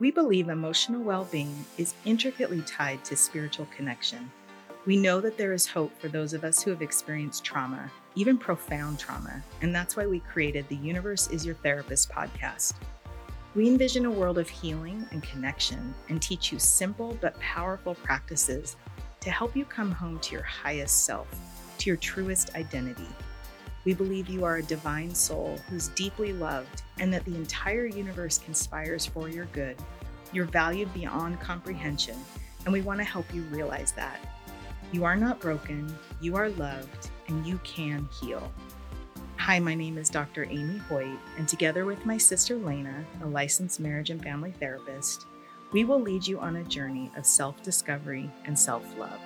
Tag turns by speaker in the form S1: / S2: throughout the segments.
S1: We believe emotional well being is intricately tied to spiritual connection. We know that there is hope for those of us who have experienced trauma, even profound trauma, and that's why we created the Universe is Your Therapist podcast. We envision a world of healing and connection and teach you simple but powerful practices to help you come home to your highest self, to your truest identity. We believe you are a divine soul who's deeply loved and that the entire universe conspires for your good. You're valued beyond comprehension, and we want to help you realize that. You are not broken, you are loved, and you can heal. Hi, my name is Dr. Amy Hoyt, and together with my sister Lena, a licensed marriage and family therapist, we will lead you on a journey of self discovery and self love.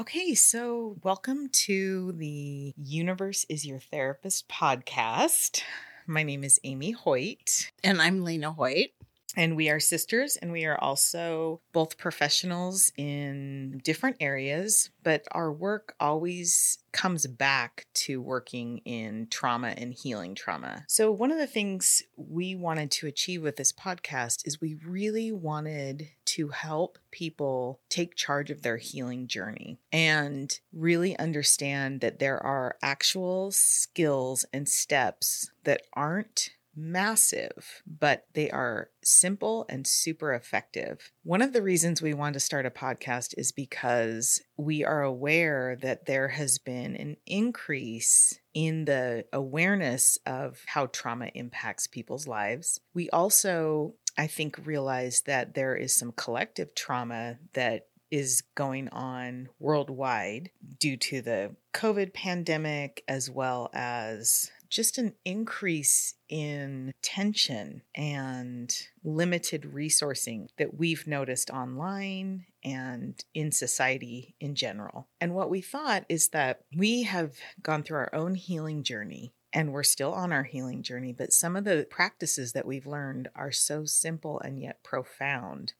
S1: Okay, so welcome to the Universe is Your Therapist podcast. My name is Amy Hoyt.
S2: And I'm Lena Hoyt.
S1: And we are sisters, and we are also both professionals in different areas, but our work always comes back to working in trauma and healing trauma. So, one of the things we wanted to achieve with this podcast is we really wanted to help people take charge of their healing journey and really understand that there are actual skills and steps that aren't massive, but they are simple and super effective. One of the reasons we want to start a podcast is because we are aware that there has been an increase in the awareness of how trauma impacts people's lives. We also, I think, realize that there is some collective trauma that is going on worldwide due to the COVID pandemic as well as just an increase in tension and limited resourcing that we've noticed online and in society in general. And what we thought is that we have gone through our own healing journey and we're still on our healing journey, but some of the practices that we've learned are so simple and yet profound.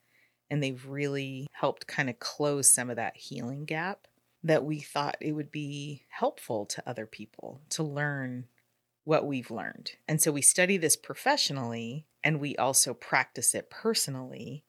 S1: And they've really helped kind of close some of that healing gap that we thought it would be helpful to other people to learn what we've learned. And so we study this professionally and we also practice it personally.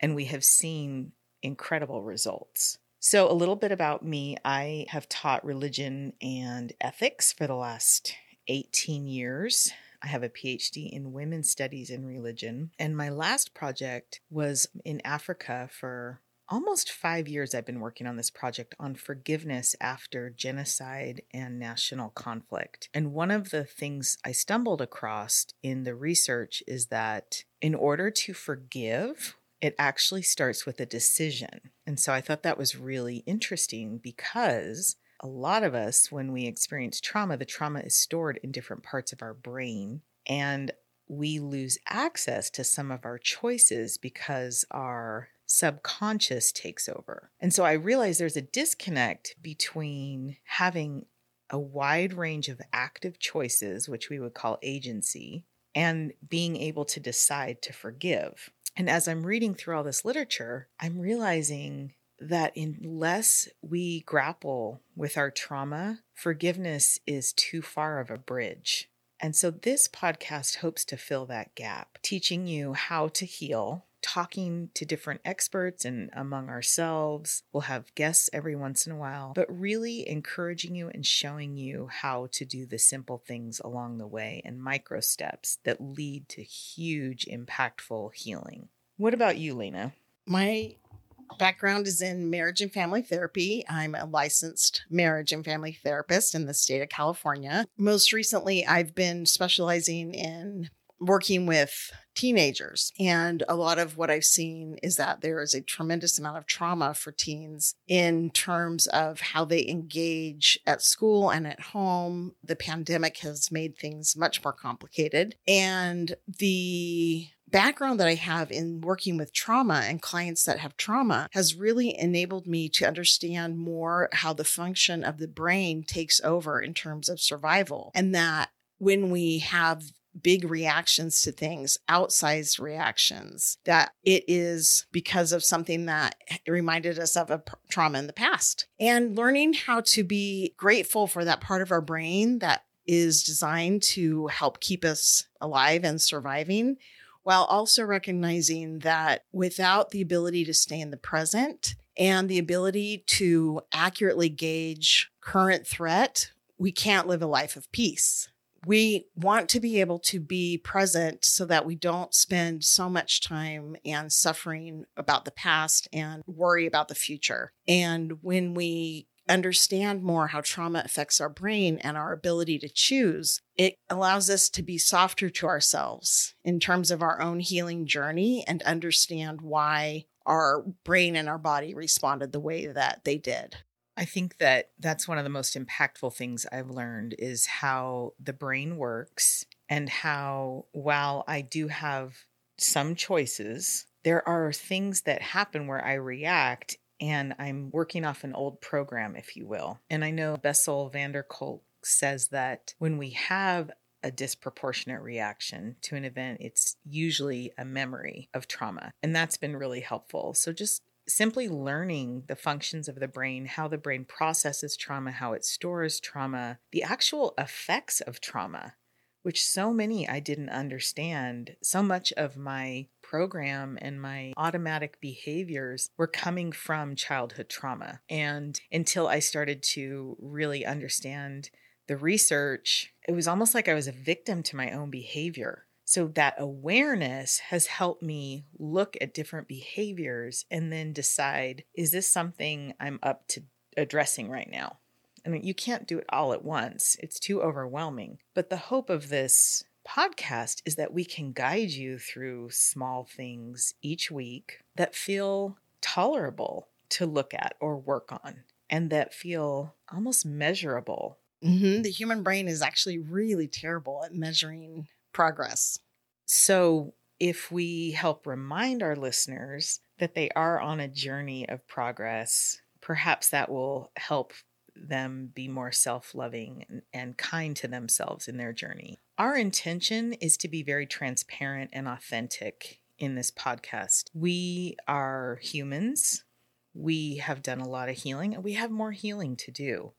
S1: And we have seen incredible results. So, a little bit about me I have taught religion and ethics for the last 18 years. I have a PhD in women's studies and religion. And my last project was in Africa for almost five years I've been working on this project on forgiveness after genocide and national conflict. And one of the things I stumbled across in the research is that in order to forgive, it actually starts with a decision. And so I thought that was really interesting because a lot of us, when we experience trauma, the trauma is stored in different parts of our brain. And we lose access to some of our choices because our subconscious takes over. And so I realize there's a disconnect between having a wide range of active choices, which we would call agency, and being able to decide to forgive. And as I'm reading through all this literature, I'm realizing that unless we grapple with our trauma, forgiveness is too far of a bridge. And so this podcast hopes to fill that gap, teaching you how to heal talking to different experts and among ourselves. We'll have guests every once in a while, but really encouraging you and showing you how to do the simple things along the way and micro steps that lead to huge, impactful healing. What about you, Lena?
S2: My background is in marriage and family therapy. I'm a licensed marriage and family therapist in the state of California. Most recently, I've been specializing in working with teenagers. And a lot of what I've seen is that there is a tremendous amount of trauma for teens in terms of how they engage at school and at home. The pandemic has made things much more complicated. And the background that I have in working with trauma and clients that have trauma has really enabled me to understand more how the function of the brain takes over in terms of survival. And that when we have big reactions to things, outsized reactions, that it is because of something that reminded us of a trauma in the past. And learning how to be grateful for that part of our brain that is designed to help keep us alive and surviving, while also recognizing that without the ability to stay in the present and the ability to accurately gauge current threat, we can't live a life of peace. We want to be able to be present so that we don't spend so much time and suffering about the past and worry about the future. And when we understand more how trauma affects our brain and our ability to choose, it allows us to be softer to ourselves in terms of our own healing journey and understand why our brain and our body responded the way that they did.
S1: I think that that's one of the most impactful things I've learned is how the brain works and how while I do have some choices, there are things that happen where I react and I'm working off an old program, if you will. And I know Bessel van der Kolk says that when we have a disproportionate reaction to an event, it's usually a memory of trauma. And that's been really helpful. So just simply learning the functions of the brain, how the brain processes trauma, how it stores trauma, the actual effects of trauma, which so many I didn't understand. So much of my program and my automatic behaviors were coming from childhood trauma. And until I started to really understand the research, it was almost like I was a victim to my own behavior. So that awareness has helped me look at different behaviors and then decide is this something I'm up to addressing right now? I mean, you can't do it all at once, it's too overwhelming. But the hope of this podcast is that we can guide you through small things each week that feel tolerable to look at or work on and that feel almost measurable.
S2: Mm-hmm. The human brain is actually really terrible at measuring progress.
S1: So, if we help remind our listeners that they are on a journey of progress, perhaps that will help them be more self loving and kind to themselves in their journey. Our intention is to be very transparent and authentic in this podcast. We are humans. We have done a lot of healing and we have more healing to do.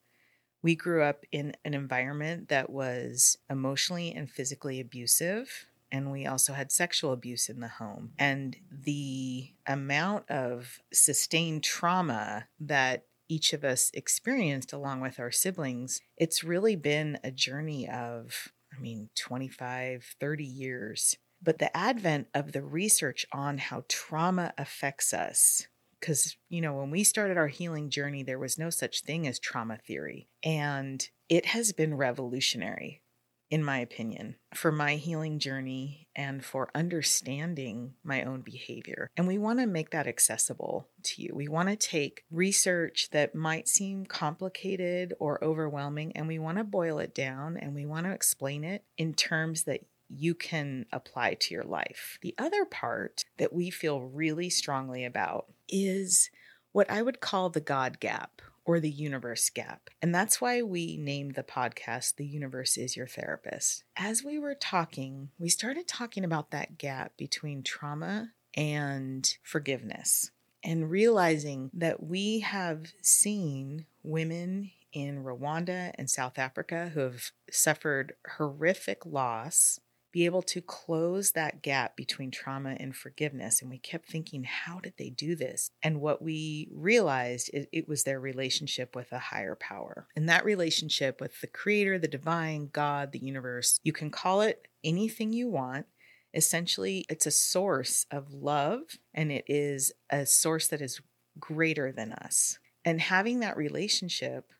S1: We grew up in an environment that was emotionally and physically abusive. And we also had sexual abuse in the home. And the amount of sustained trauma that each of us experienced along with our siblings, it's really been a journey of, I mean, 25, 30 years. But the advent of the research on how trauma affects us, because, you know, when we started our healing journey, there was no such thing as trauma theory. And it has been revolutionary in my opinion, for my healing journey and for understanding my own behavior. And we want to make that accessible to you. We want to take research that might seem complicated or overwhelming and we want to boil it down and we want to explain it in terms that you can apply to your life. The other part that we feel really strongly about is what I would call the God gap or the universe gap. And that's why we named the podcast The Universe is Your Therapist. As we were talking, we started talking about that gap between trauma and forgiveness and realizing that we have seen women in Rwanda and South Africa who have suffered horrific loss be able to close that gap between trauma and forgiveness. And we kept thinking, how did they do this? And what we realized is it was their relationship with a higher power. And that relationship with the creator, the divine, God, the universe, you can call it anything you want. Essentially, it's a source of love and it is a source that is greater than us. And having that relationship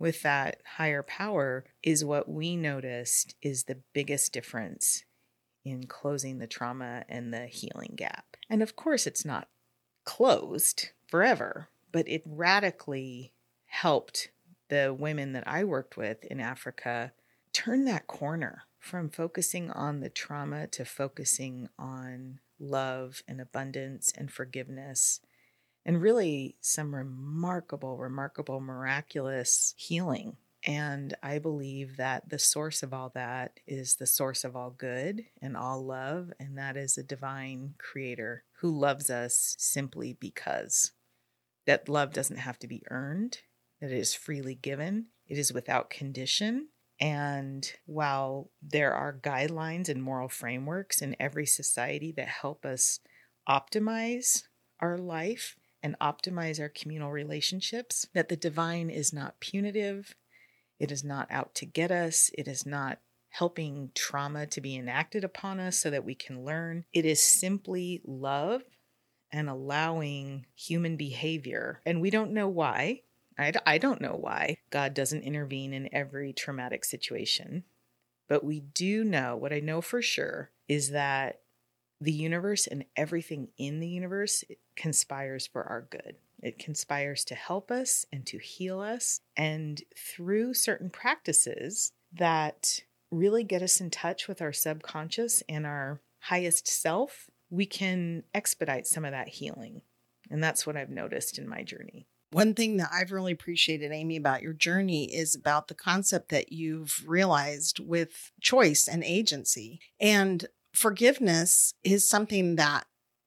S1: with that higher power is what we noticed is the biggest difference in closing the trauma and the healing gap. And of course, it's not closed forever, but it radically helped the women that I worked with in Africa turn that corner from focusing on the trauma to focusing on love and abundance and forgiveness and really some remarkable, remarkable, miraculous healing. And I believe that the source of all that is the source of all good and all love, and that is a divine creator who loves us simply because. That love doesn't have to be earned, that it is freely given, it is without condition, And while there are guidelines and moral frameworks in every society that help us optimize our life and optimize our communal relationships, that the divine is not punitive, it is not out to get us, it is not helping trauma to be enacted upon us so that we can learn. It is simply love and allowing human behavior. And we don't know why. I, I don't know why God doesn't intervene in every traumatic situation. But we do know, what I know for sure is that the universe and everything in the universe conspires for our good. It conspires to help us and to heal us. And through certain practices that really get us in touch with our subconscious and our highest self, we can expedite some of that healing. And that's what I've noticed in my journey.
S2: One thing that I've really appreciated, Amy, about your journey is about the concept that you've realized with choice and agency. And forgiveness is something that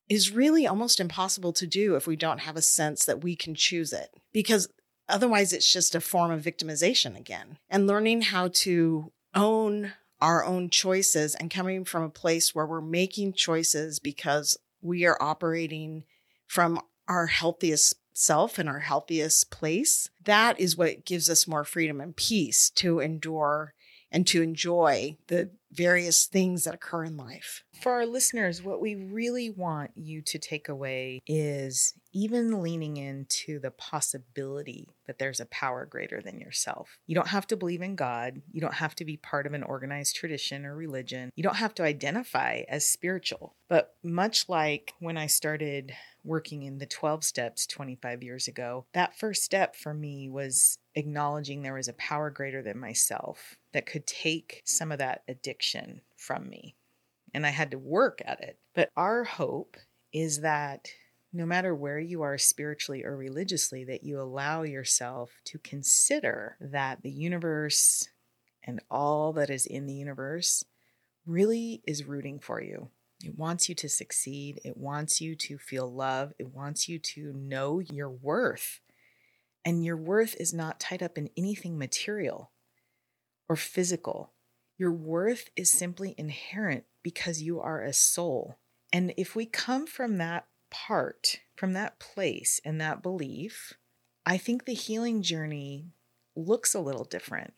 S2: is really almost impossible to do if we don't have a sense that we can choose it. Because otherwise, it's just a form of victimization again. And learning how to own our own choices and coming from a place where we're making choices because we are operating from our healthiest self and our healthiest place, that is what gives us more freedom and peace to endure and to enjoy the various things that occur in life.
S1: For our listeners, what we really want you to take away is even leaning into the possibility that there's a power greater than yourself. You don't have to believe in God. You don't have to be part of an organized tradition or religion. You don't have to identify as spiritual. But much like when I started working in the 12 steps 25 years ago, that first step for me was acknowledging there was a power greater than myself that could take some of that addiction from me. And I had to work at it. But our hope is that no matter where you are spiritually or religiously, that you allow yourself to consider that the universe and all that is in the universe really is rooting for you. It wants you to succeed. It wants you to feel love. It wants you to know your worth. And your worth is not tied up in anything material or physical. Your worth is simply inherent because you are a soul. And if we come from that part, from that place and that belief, I think the healing journey looks a little different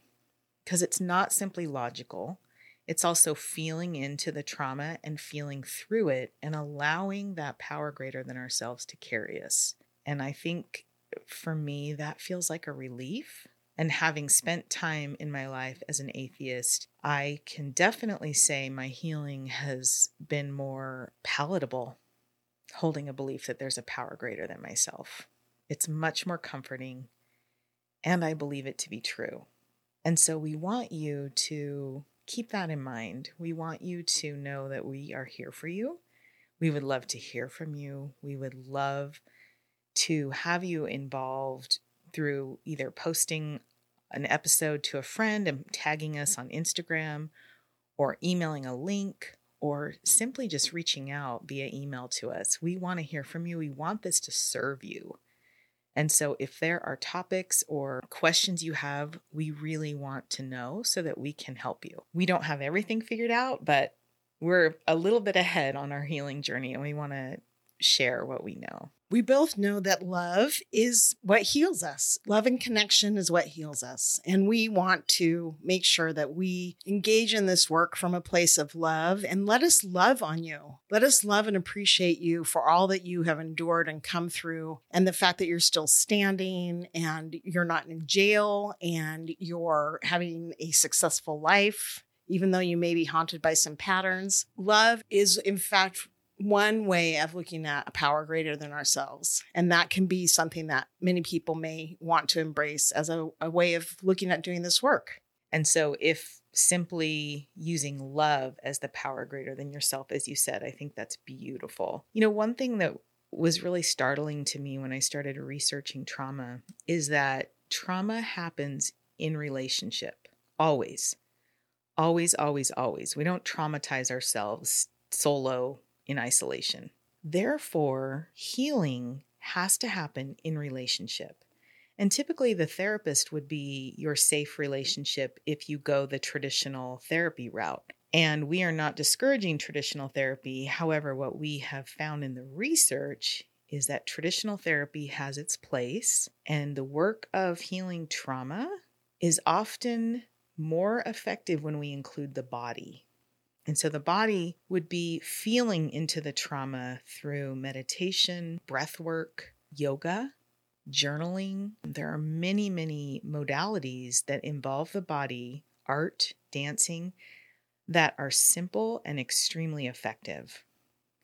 S1: because it's not simply logical. It's also feeling into the trauma and feeling through it and allowing that power greater than ourselves to carry us. And I think for me, that feels like a relief. And having spent time in my life as an atheist, I can definitely say my healing has been more palatable, holding a belief that there's a power greater than myself. It's much more comforting, and I believe it to be true. And so we want you to keep that in mind. We want you to know that we are here for you. We would love to hear from you. We would love to have you involved through either posting an episode to a friend and tagging us on Instagram or emailing a link or simply just reaching out via email to us. We want to hear from you. We want this to serve you. And so, if there are topics or questions you have, we really want to know so that we can help you. We don't have everything figured out, but we're a little bit ahead on our healing journey and we want to share what we know.
S2: We both know that love is what heals us. Love and connection is what heals us. And we want to make sure that we engage in this work from a place of love and let us love on you. Let us love and appreciate you for all that you have endured and come through, and the fact that you're still standing and you're not in jail and you're having a successful life even though you may be haunted by some patterns. Love is, in fact, one way of looking at a power greater than ourselves. And that can be something that many people may want to embrace as a, a, way of looking at doing this work.
S1: And so, if simply using love as the power greater than yourself, as you said, I think that's beautiful. You know, one thing that was really startling to me when I started researching trauma is that trauma happens in relationship, always. Always, always, always. We don't traumatize ourselves solo in isolation. Therefore, healing has to happen in relationship. And typically, the therapist would be your safe relationship if you go the traditional therapy route. And we are not discouraging traditional therapy. However, what we have found in the research is that traditional therapy has its place, and the work of healing trauma is often more effective when we include the body. And so the body would be feeling into the trauma through meditation, breath work, yoga, journaling. There are many, many modalities that involve the body, art, dancing, that are simple and extremely effective.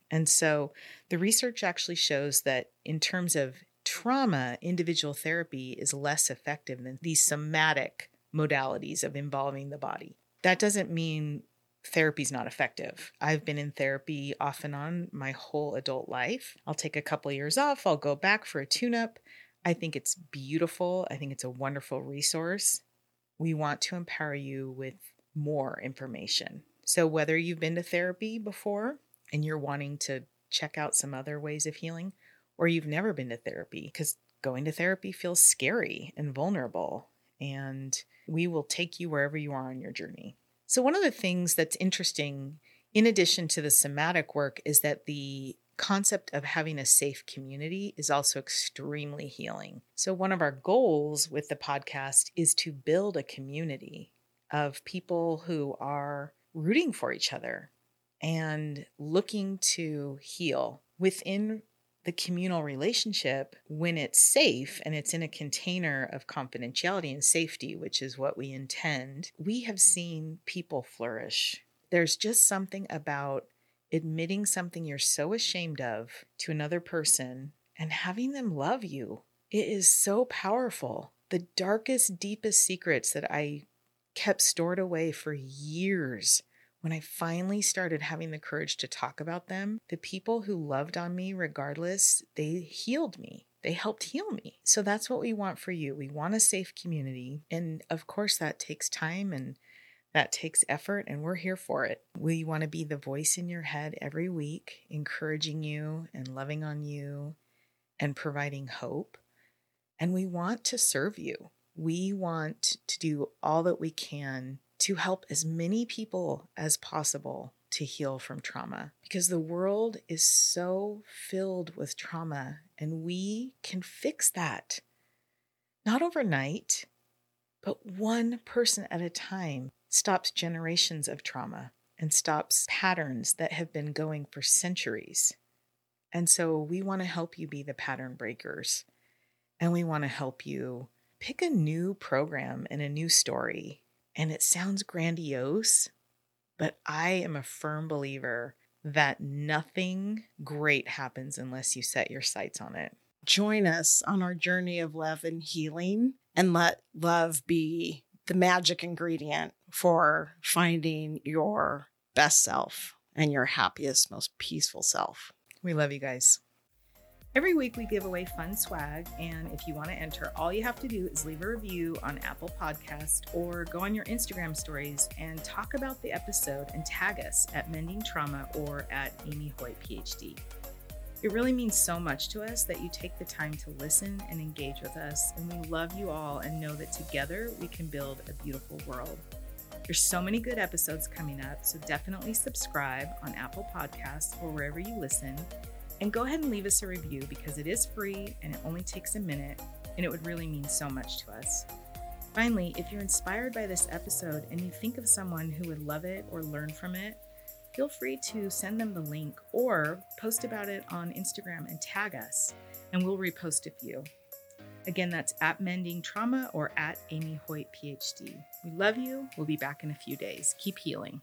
S1: And so the research actually shows that in terms of trauma, individual therapy is less effective than these somatic modalities of involving the body. That doesn't mean therapy is not effective. I've been in therapy off and on my whole adult life. I'll take a couple years off, I'll go back for a tune up. I think it's beautiful. I think it's a wonderful resource. We want to empower you with more information. So, whether you've been to therapy before and you're wanting to check out some other ways of healing, or you've never been to therapy, because going to therapy feels scary and vulnerable, and we will take you wherever you are on your journey. So, one of the things that's interesting, in addition to the somatic work, is that the concept of having a safe community is also extremely healing. So, one of our goals with the podcast is to build a community of people who are rooting for each other and looking to heal within the communal relationship when it's safe and it's in a container of confidentiality and safety, which is what we intend, we have mm-hmm. seen people flourish. There's just something about admitting something you're so ashamed of to another person and having them love you. It is so powerful. The darkest, deepest secrets that I kept stored away for years. When I finally started having the courage to talk about them, the people who loved on me regardless, they healed me. They helped heal me. So that's what we want for you. We want a safe community. And of course, that takes time and that takes effort, and we're here for it. We want to be the voice in your head every week, encouraging you and loving on you and providing hope. And we want to serve you. We want to do all that we can to help as many people as possible to heal from trauma because the world is so filled with trauma and we can fix that. Not overnight, but one person at a time stops generations of trauma and stops patterns that have been going for centuries. And so we want to help you be the pattern breakers. And we want to help you pick a new program and a new story. And it sounds grandiose, but I am a firm believer that nothing great happens unless you set your sights on it.
S2: Join us on our journey of love and healing and let love be the magic ingredient for finding your best self and your happiest, most peaceful self.
S1: We love you guys. Every week we give away fun swag, and if you want to enter, all you have to do is leave a review on Apple Podcast or go on your Instagram stories and talk about the episode and tag us at Mending Trauma or at Amy Hoyt PhD. It really means so much to us that you take the time to listen and engage with us, and we love you all and know that together we can build a beautiful world. There's so many good episodes coming up, so definitely subscribe on Apple Podcasts or wherever you listen. And go ahead and leave us a review because it is free and it only takes a minute, and it would really mean so much to us. Finally, if you're inspired by this episode and you think of someone who would love it or learn from it, feel free to send them the link or post about it on Instagram and tag us, and we'll repost a few. Again, that's at Mending Trauma or at Amy Hoyt PhD. We love you. We'll be back in a few days. Keep healing.